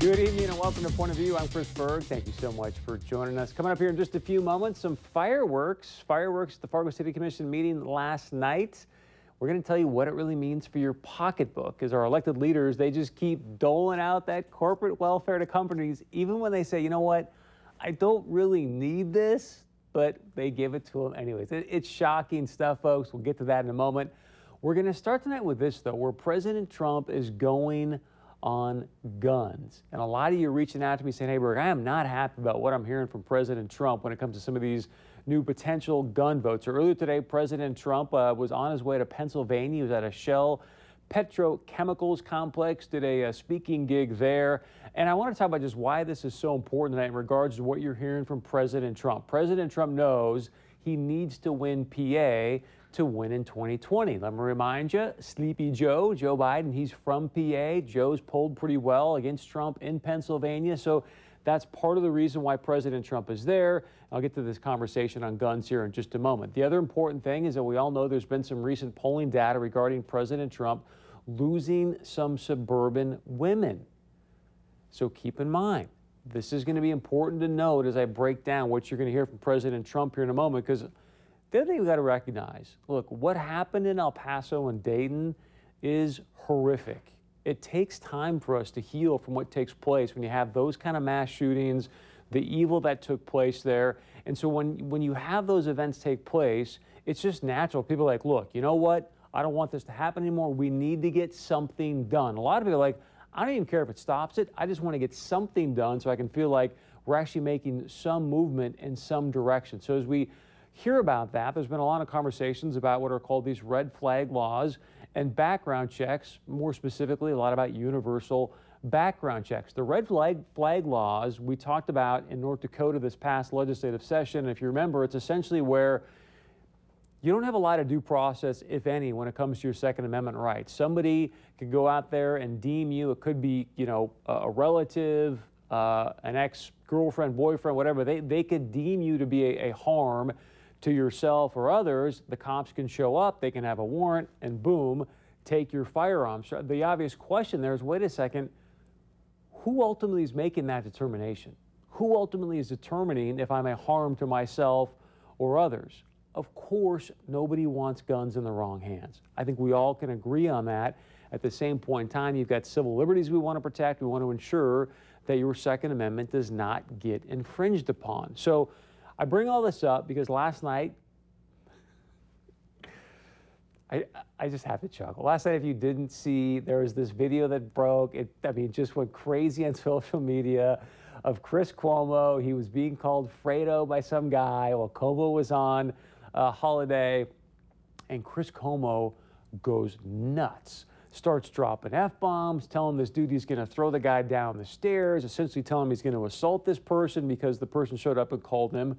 Good evening and welcome to Point of View. I'm Chris Berg. Thank you so much for joining us. Coming up here in just a few moments, some fireworks. Fireworks at the Fargo City Commission meeting last night. We're going to tell you what it really means for your pocketbook. As our elected leaders, they just keep doling out that corporate welfare to companies, even when they say, you know what, I don't really need this, but they give it to them anyways. It, it's shocking stuff, folks. We'll get to that in a moment. We're going to start tonight with this, though, where President Trump is going on guns. And a lot of you reaching out to me saying, hey, Berg, I am not happy about what I'm hearing from President Trump when it comes to some of these new potential gun votes. Earlier today, President Trump uh, was on his way to Pennsylvania. He was at a Shell petrochemicals complex, did a, a, speaking gig there. And I want to talk about just why this is so important tonight in regards to what you're hearing from President Trump. President Trump knows he needs to win PA to win in 2020. Let me remind you, Sleepy Joe, Joe Biden, he's from PA. Joe's polled pretty well against Trump in Pennsylvania. So that's part of the reason why President Trump is there. I'll get to this conversation on guns here in just a moment. The other important thing is that we all know there's been some recent polling data regarding President Trump losing some suburban women. So keep in mind, this is going to be important to note as I break down what you're going to hear from President Trump here in a moment because the other thing we got to recognize look, what happened in El Paso and Dayton is horrific. It takes time for us to heal from what takes place when you have those kind of mass shootings, the evil that took place there. And so when, when you have those events take place, it's just natural. People are like, look, you know what? I don't want this to happen anymore. We need to get something done. A lot of people are like, I don't even care if it stops it. I just want to get something done so I can feel like we're actually making some movement in some direction. So as we hear about that. There's been a lot of conversations about what are called these red flag laws and background checks, more specifically, a lot about universal background checks. The red flag, flag laws we talked about in North Dakota this past legislative session. If you remember, it's essentially where you don't have a lot of due process, if any, when it comes to your Second Amendment rights. Somebody could go out there and deem you, it could be, you know, a relative, uh, an ex girlfriend, boyfriend, whatever, they, they could deem you to be a, a harm to yourself or others, the cops can show up, they can have a warrant, and boom, take your firearms. The obvious question there is wait a second, who ultimately is making that determination? Who ultimately is determining if I'm a harm to myself or others? Of course, nobody wants guns in the wrong hands. I think we all can agree on that. At the same point in time, you've got civil liberties we want to protect. We want to ensure that your Second Amendment does not get infringed upon. So I bring all this up because last night, I, I just have to chuckle. Last night, if you didn't see, there was this video that broke. It, I mean, just went crazy on social media of Chris Cuomo. He was being called Fredo by some guy while Cuomo was on a holiday. And Chris Cuomo goes nuts. Starts dropping F bombs, telling this dude he's going to throw the guy down the stairs, essentially telling him he's going to assault this person because the person showed up and called him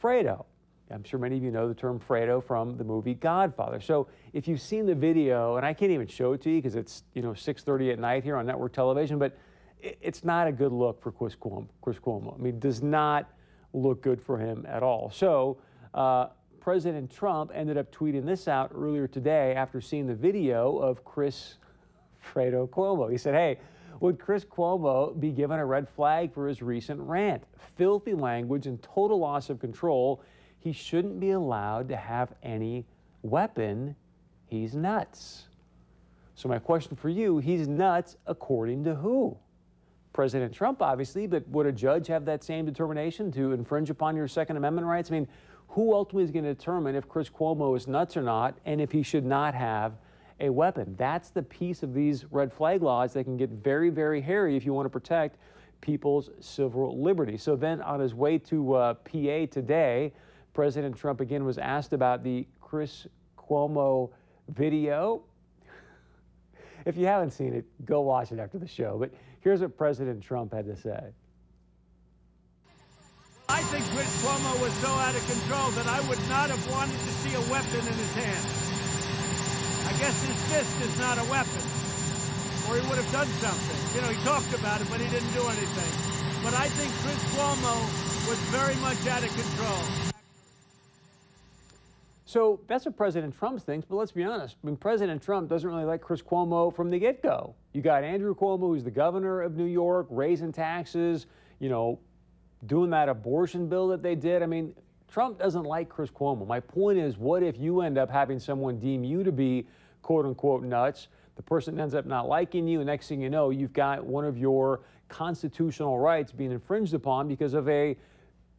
Fredo. I'm sure many of you know the term Fredo from the movie Godfather. So if you've seen the video, and I can't even show it to you because it's you know 6:30 at night here on network television, but it's not a good look for Chris Cuomo. Chris Cuomo. I mean, does not look good for him at all. So uh, President Trump ended up tweeting this out earlier today after seeing the video of Chris Fredo Cuomo. He said, "Hey." Would Chris Cuomo be given a red flag for his recent rant? Filthy language and total loss of control. He shouldn't be allowed to have any weapon. He's nuts. So, my question for you he's nuts according to who? President Trump, obviously, but would a judge have that same determination to infringe upon your Second Amendment rights? I mean, who ultimately is going to determine if Chris Cuomo is nuts or not and if he should not have a weapon. That's the piece of these red flag laws that can get very, very hairy if you want to protect people's civil liberty. So then, on his way to uh, PA today, President Trump again was asked about the Chris Cuomo video. if you haven't seen it, go watch it after the show. But here's what President Trump had to say. I think Chris Cuomo was so out of control that I would not have wanted to see a weapon in his hand. I guess his fist is not a weapon. Or he would have done something. You know, he talked about it, but he didn't do anything. But I think Chris Cuomo was very much out of control. So that's what President Trump thinks, but let's be honest. I mean, President Trump doesn't really like Chris Cuomo from the get go. You got Andrew Cuomo, who's the governor of New York, raising taxes, you know, doing that abortion bill that they did. I mean, Trump doesn't like Chris Cuomo. My point is, what if you end up having someone deem you to be quote unquote nuts? The person ends up not liking you, and next thing you know, you've got one of your constitutional rights being infringed upon because of a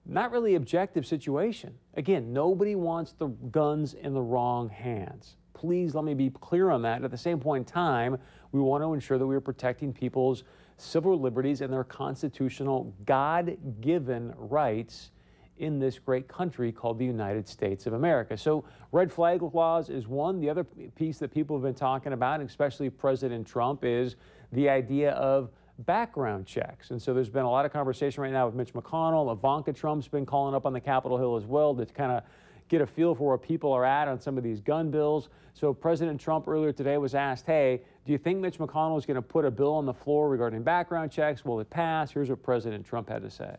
not really objective situation. Again, nobody wants the guns in the wrong hands. Please let me be clear on that. At the same point in time, we want to ensure that we are protecting people's civil liberties and their constitutional, God given rights in this great country called the United States of America. So, red flag laws is one. The other piece that people have been talking about, especially President Trump, is the idea of background checks. And so there's been a lot of conversation right now with Mitch McConnell. Ivanka Trump's been calling up on the Capitol Hill as well to kind of get a feel for where people are at on some of these gun bills. So President Trump earlier today was asked, hey, do you think Mitch McConnell is going to put a bill on the floor regarding background checks? Will it pass? Here's what President Trump had to say.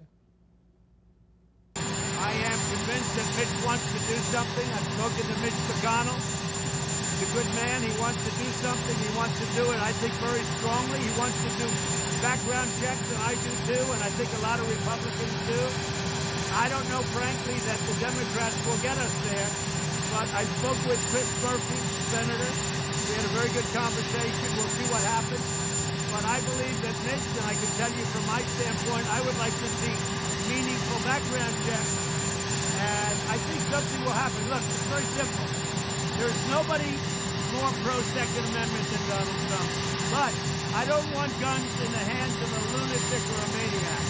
I am convinced that Mitch wants to do something. I've spoken to Mitch McConnell. He's a good man. He wants to do something. He wants to do it, I think, very strongly. He wants to do background checks, and I do too, and I think a lot of Republicans do. I don't know, frankly, that the Democrats will get us there, but I spoke with Chris Murphy, Senator. We had a very good conversation. We'll see what happens. But I believe that Mitch, and I can tell you from my standpoint, I would like to see meaningful background checks. And I think something will happen. Look, it's very simple. There's nobody more pro-Second Amendment than Donald Trump. But I don't want guns in the hands of a lunatic or a maniac.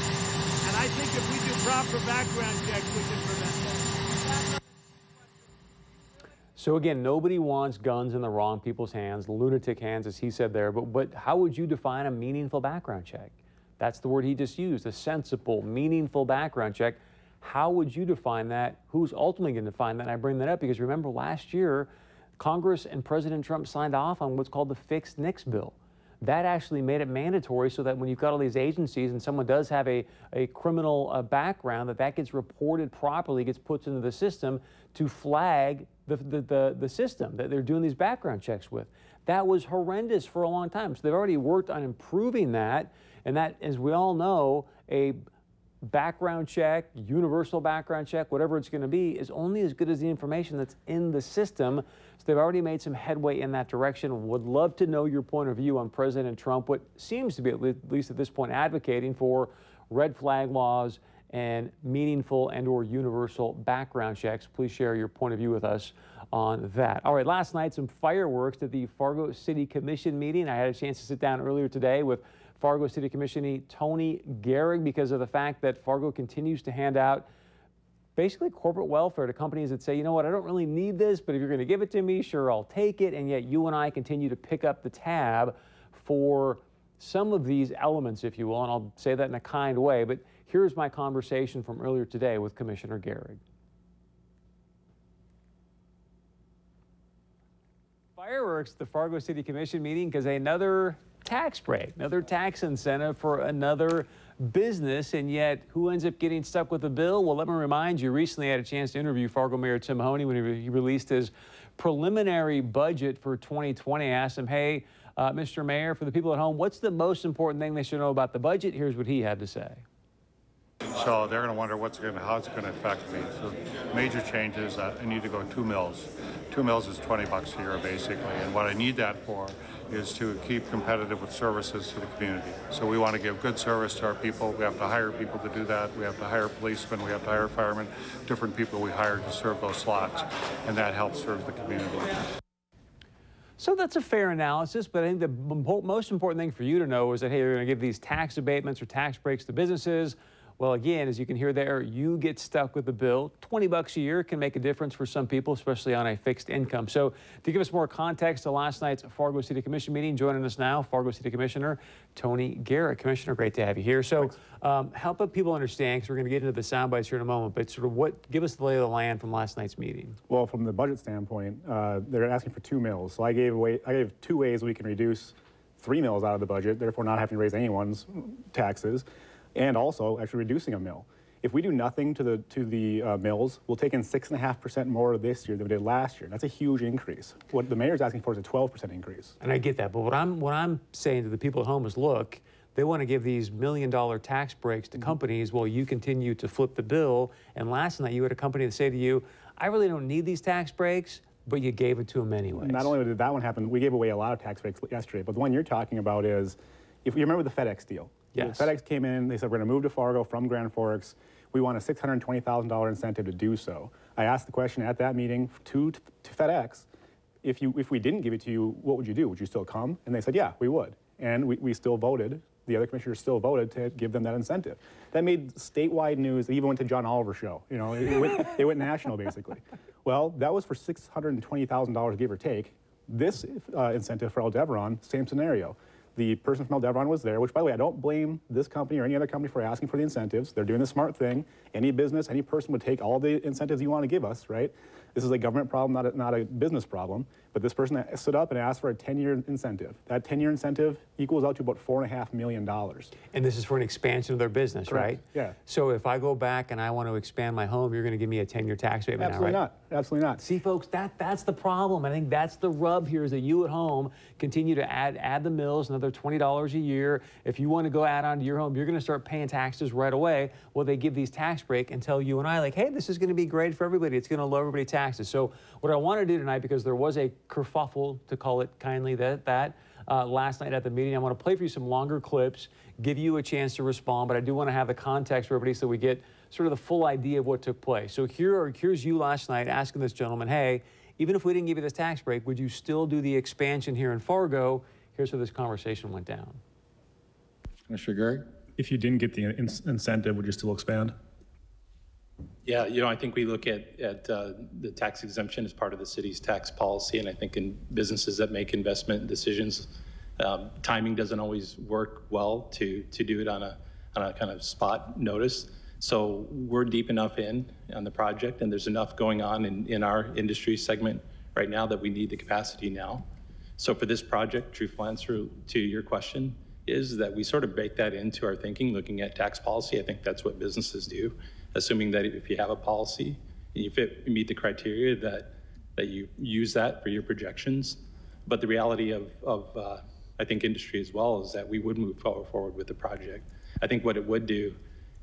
And I think if we do proper background checks, we can prevent that. So again, nobody wants guns in the wrong people's hands, lunatic hands, as he said there. But but how would you define a meaningful background check? That's the word he just used, a sensible, meaningful background check. How would you define that? Who's ultimately going to define that? And I bring that up because remember last year, Congress and President Trump signed off on what's called the Fixed NICS bill. That actually made it mandatory so that when you've got all these agencies and someone does have a, a criminal uh, background, that that gets reported properly, gets put into the system to flag the, the, the, the system that they're doing these background checks with. That was horrendous for a long time. So they've already worked on improving that. And that, as we all know, a background check, universal background check, whatever it's going to be, is only as good as the information that's in the system. So they've already made some headway in that direction. Would love to know your point of view on President Trump, what seems to be, at least at this point, advocating for red flag laws and meaningful and or universal background checks. Please share your point of view with us on that. All right, last night some fireworks at the Fargo City Commission meeting. I had a chance to sit down earlier today with Fargo City Commissioner Tony Gehrig because of the fact that Fargo continues to hand out basically corporate welfare to companies that say, you know what, I don't really need this, but if you're going to give it to me, sure, I'll take it. And yet you and I continue to pick up the tab for some of these elements, if you will, and I'll say that in a kind way. But here's my conversation from earlier today with Commissioner Gehrig. Fireworks, the Fargo City Commission meeting, because another tax break, another tax incentive for another business, and yet who ends up getting stuck with the bill? Well, let me remind you, recently I had a chance to interview Fargo Mayor Tim Mahoney when he, re he released his preliminary budget for 2020. I asked him, hey, uh, Mr. Mayor, for the people at home, what's the most important thing they should know about the budget? Here's what he had to say. So they're going to wonder what's going to, how it's going to affect me. So major changes, uh, I need to go two mills. Two mills is 20 bucks a year basically, and what I need that for is to keep competitive with services to the community. So we want to give good service to our people. We have to hire people to do that. We have to hire policemen. We have to hire firemen, different people we hire to serve those slots, and that helps serve the community. So that's a fair analysis, but I think the most important thing for you to know is that, hey, they're going to give these tax abatements or tax breaks to businesses. Well, again, as you can hear there, you get stuck with the bill. 20 bucks a year can make a difference for some people, especially on a fixed income. So to give us more context to last night's Fargo City Commission meeting, joining us now, Fargo City Commissioner Tony Gehrig. Commissioner, great to have you here. So um, help people understand, because we're going to get into the sound bites here in a moment, but sort of what, give us the lay of the land from last night's meeting. Well, from the budget standpoint, uh, they're asking for two mills. So I gave away, I gave two ways we can reduce three mills out of the budget, therefore not having to raise anyone's taxes and also actually reducing a mill. If we do nothing to the to the uh, mills, we'll take in six and a half percent more this year than we did last year. That's a huge increase. What the mayor's asking for is a 12 percent increase. And I get that, but what I'm what I'm saying to the people at home is, look, they want to give these million dollar tax breaks to companies while you continue to flip the bill. And last night you had a company that say to you, I really don't need these tax breaks, but you gave it to them anyway. Not only did that one happen, we gave away a lot of tax breaks yesterday. But the one you're talking about is, if you remember the FedEx deal. Yes. FedEx came in. They said we're going to move to Fargo from Grand Forks. We want a $620,000 incentive to do so. I asked the question at that meeting to, to FedEx, if you if we didn't give it to you, what would you do? Would you still come? And they said, yeah, we would. And we, we still voted. The other commissioners still voted to give them that incentive. That made statewide news. It even went to John Oliver's show. You know, it, went, it went national basically. Well, that was for $620,000 give or take. This uh, incentive for Aldevron, same scenario. The person from Aldevron was there, which, by the way, I don't blame this company or any other company for asking for the incentives. They're doing the smart thing. Any business, any person would take all the incentives you want to give us, right? This is a government problem, not a, not a business problem. But this person stood up and asked for a 10-year incentive. That 10-year incentive equals out to about four and a half million dollars. And this is for an expansion of their business, Correct. right? Yeah. So if I go back and I want to expand my home, you're going to give me a 10-year tax abatement Absolutely now, right? not. Absolutely not. See, folks, that that's the problem. I think that's the rub here is that you at home continue to add add the mills another twenty dollars a year. If you want to go add on to your home, you're going to start paying taxes right away. Well, they give these tax break and tell you and I like, hey, this is going to be great for everybody. It's going to lower everybody taxes. So what I want to do tonight, because there was a kerfuffle, to call it kindly, that that uh, last night at the meeting, I want to play for you some longer clips, give you a chance to respond, but I do want to have the context for everybody so we get sort of the full idea of what took place. So here are, here's you last night asking this gentleman, hey, even if we didn't give you this tax break, would you still do the expansion here in Fargo? Here's how this conversation went down. Commissioner Gehrig? If you didn't get the in- incentive, would you still expand? Yeah, you know, I think we look at, at uh, the tax exemption as part of the city's tax policy, and I think in businesses that make investment decisions, um, timing doesn't always work well to, to do it on a, on a kind of spot notice. So we're deep enough in on the project, and there's enough going on in, in our industry segment right now that we need the capacity now. So for this project, truthful answer to your question is that we sort of bake that into our thinking, looking at tax policy. I think that's what businesses do, assuming that if you have a policy and you fit, meet the criteria that, that you use that for your projections. But the reality of, of uh, I think industry as well is that we would move forward, forward with the project. I think what it would do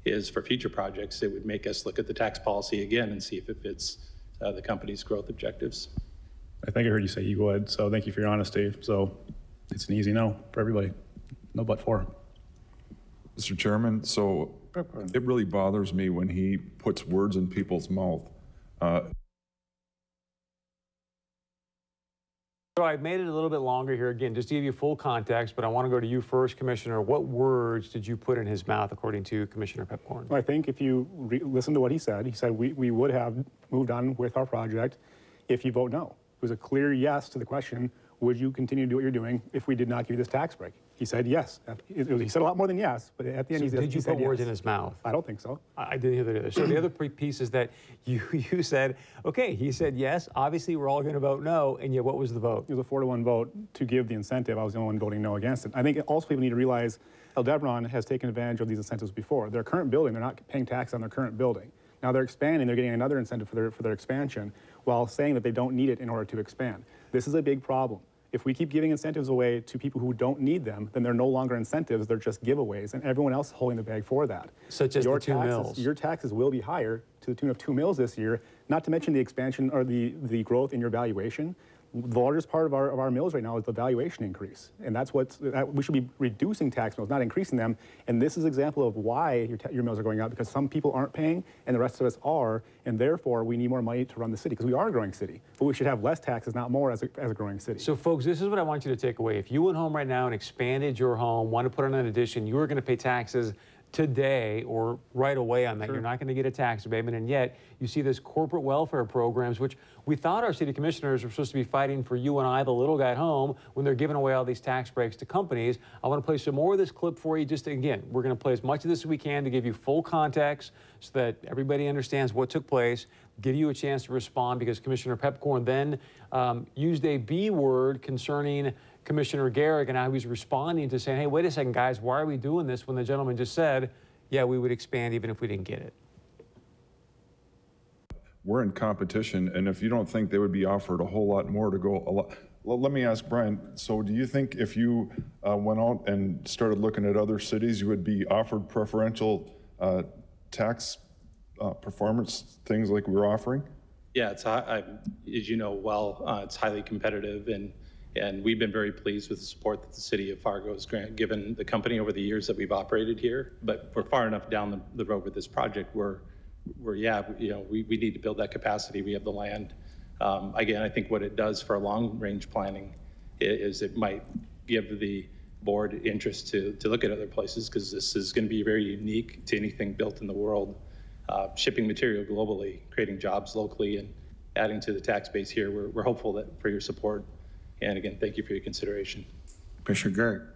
is for future projects, it would make us look at the tax policy again and see if it fits uh, the company's growth objectives. I think I heard you say you would, so thank you for your honesty. So it's an easy no for everybody. No but for. Mr. Chairman, so it really bothers me when he puts words in people's mouth. Uh, So I've made it a little bit longer here again, just to give you full context, but I want to go to you first, Commissioner. What words did you put in his mouth, according to Commissioner Piepkorn? Well, I think if you re- listen to what he said, he said we, we would have moved on with our project if you vote no. It was a clear yes to the question, would you continue to do what you're doing if we did not give you this tax break? He said yes. He said a lot more than yes, but at the end So he said, did you said put words yes. in his mouth? I don't think so. I didn't hear that either. So the other piece is that you you said, okay, he said yes. Obviously, we're all going to vote no, and yet what was the vote? It was a four to one vote to give the incentive. I was the only one voting no against it. I think also people need to realize Aldevron has taken advantage of these incentives before. Their current building, they're not paying tax on their current building. Now they're expanding, they're getting another incentive for their, for their expansion while saying that they don't need it in order to expand. This is a big problem. If we keep giving incentives away to people who don't need them, then they're no longer incentives, they're just giveaways, and everyone else is holding the bag for that. Such as the two taxes, mills. Your taxes will be higher to the tune of two mills this year, not to mention the expansion or the, the growth in your valuation. The largest part of our, of our mills right now is the valuation increase. And that's what we should be reducing tax mills, not increasing them. And this is an example of why your, your mills are going up because some people aren't paying and the rest of us are. And therefore, we need more money to run the city because we are a growing city. But we should have less taxes, not more, as a, as a growing city. So, folks, this is what I want you to take away. If you went home right now and expanded your home, want to put on an addition, you are going to pay taxes today or right away on that. You're not going to get a tax abatement. And yet, you see this corporate welfare programs, which we thought our city commissioners were supposed to be fighting for you and I, the little guy at home, when they're giving away all these tax breaks to companies. I want to play some more of this clip for you. Just again, we're going to play as much of this as we can to give you full context so that everybody understands what took place, give you a chance to respond because Commissioner Piepkorn then um, used a B word concerning Commissioner Gehrig and how he's responding to saying, hey, wait a second, guys, why are we doing this when the gentleman just said, yeah, we would expand even if we didn't get it? we're in competition, and if you don't think they would be offered a whole lot more to go a lot, well, let me ask Brian, so do you think if you uh, went out and started looking at other cities, you would be offered preferential uh, tax uh, performance things like we're offering? Yeah, it's, hi- I- as you know well, uh, it's highly competitive, and, and we've been very pleased with the support that the city of Fargo has grant- given the company over the years that we've operated here. But we're far enough down the, the road with this project where, where, yeah, you know, we, we need to build that capacity. We have the land. Um, Again, I think what it does for long-range planning i- is it might give the board interest to, to look at other places, because this is going to be very unique to anything built in the world uh, shipping material globally, creating jobs locally, and adding to the tax base here. We're, we're hopeful that for your support. And again, thank you for your consideration. Commissioner Gehrig.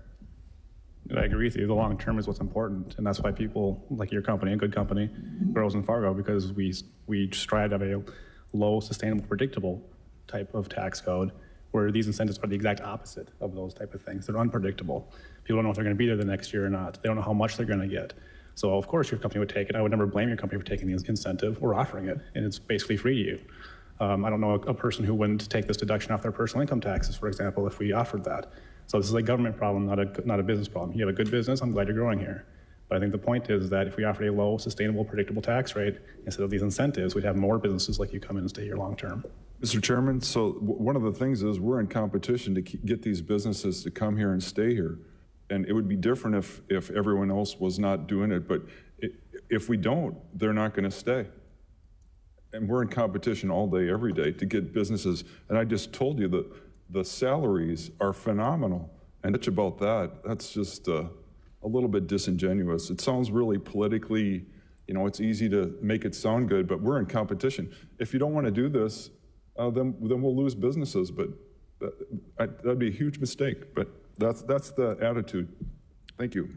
I agree with you. The long term is what's important, and that's why people like your company, a good company, grows in Fargo because we we strive to have a low, sustainable, predictable type of tax code. Where these incentives are the exact opposite of those type of things. They're unpredictable. People don't know if they're going to be there the next year or not. They don't know how much they're going to get. So of course your company would take it. I would never blame your company for taking the incentive. We're offering it, and it's basically free to you. Um, I don't know a, a person who wouldn't take this deduction off their personal income taxes, for example, if we offered that. So this is a government problem, not a, not a business problem. You have a good business, I'm glad you're growing here. But I think the point is that if we offered a low, sustainable, predictable tax rate, instead of these incentives, we'd have more businesses like you come in and stay here long term. Mr. Chairman, so w- one of the things is we're in competition to keep, get these businesses to come here and stay here. And it would be different if, if everyone else was not doing it, but i- if we don't, they're not going to stay. And we're in competition all day, every day to get businesses. And I just told you that the salaries are phenomenal. And it's about that. That's just uh, a little bit disingenuous. It sounds really politically, you know, it's easy to make it sound good, but we're in competition. If you don't want to do this, uh, then, then we'll lose businesses. But that, I, that'd be a huge mistake. But that's, that's the attitude. Thank you.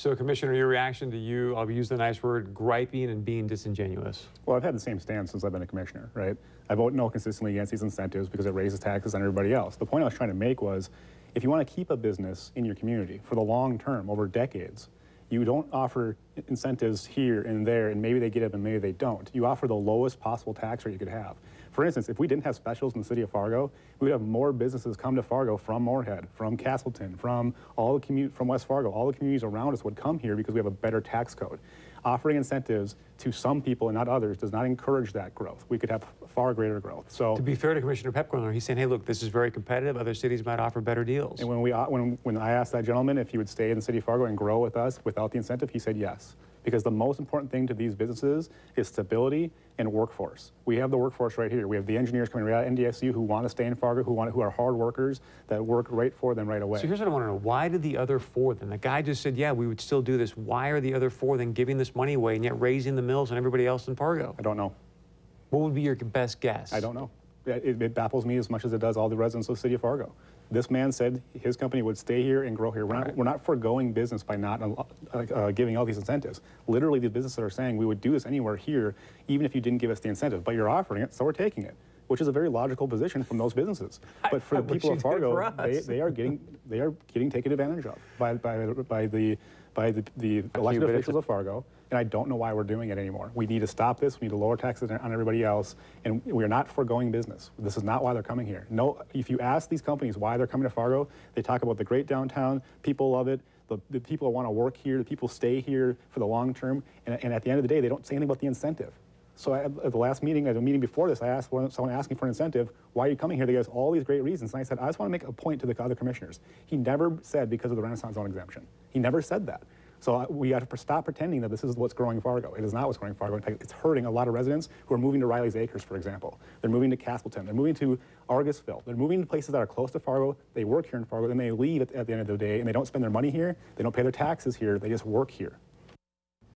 So, Commissioner, your reaction to you, I'll use the nice word, griping and being disingenuous. Well, I've had the same stance since I've been a commissioner, right? I vote no consistently against these incentives because it raises taxes on everybody else. The point I was trying to make was if you want to keep a business in your community for the long term, over decades, you don't offer incentives here and there, and maybe they get up and maybe they don't. You offer the lowest possible tax rate you could have. For instance, if we didn't have specials in the city of Fargo, we would have more businesses come to Fargo from Moorhead, from Casselton, from all the commute from West Fargo. All the communities around us would come here because we have a better tax code. Offering incentives to some people and not others does not encourage that growth. We could have far greater growth. So To be fair to Commissioner Piepkorn, he's saying, hey, look, this is very competitive. Other cities might offer better deals. And when we uh, when when I asked that gentleman if he would stay in the city of Fargo and grow with us without the incentive, he said yes. Because the most important thing to these businesses is stability and workforce. We have the workforce right here. We have the engineers coming right out of NDSU who want to stay in Fargo, who want who are hard workers that work right for them right away. So here's what I want to know. Why did the other four then? The guy just said, yeah, we would still do this. Why are the other four then giving this money away and yet raising the mills and everybody else in Fargo? I don't know. What would be your best guess? I don't know. It, it baffles me as much as it does all the residents of the city of Fargo. This man said his company would stay here and grow here. We're not, we're not foregoing business by not uh, uh, giving all these incentives. Literally, these businesses are saying we would do this anywhere here, even if you didn't give us the incentive. But you're offering it, so we're taking it, which is a very logical position from those businesses. But for I the people of Fargo, they, they are getting they are getting taken advantage of by by, by the by the, the elected officials of Fargo, and I don't know why we're doing it anymore. We need to stop this. We need to lower taxes on everybody else, and we are not foregoing business. This is not why they're coming here. No, if you ask these companies why they're coming to Fargo, they talk about the great downtown. People love it. The, the people want to work here. The people stay here for the long term, and, and at the end of the day, they don't say anything about the incentive. So I, at the last meeting, at the meeting before this, I asked one, someone asking for an incentive, why are you coming here? They gave us all these great reasons. And I said, I just want to make a point to the other commissioners. He never said because of the Renaissance Zone exemption. He never said that. So we got to stop pretending that this is what's growing Fargo. It is not what's growing Fargo. In fact, it's hurting a lot of residents who are moving to Reiles Acres, for example. They're moving to Casselton. They're moving to Argusville. They're moving to places that are close to Fargo. They work here in Fargo, then they leave at the end of the day, and they don't spend their money here. They don't pay their taxes here. They just work here.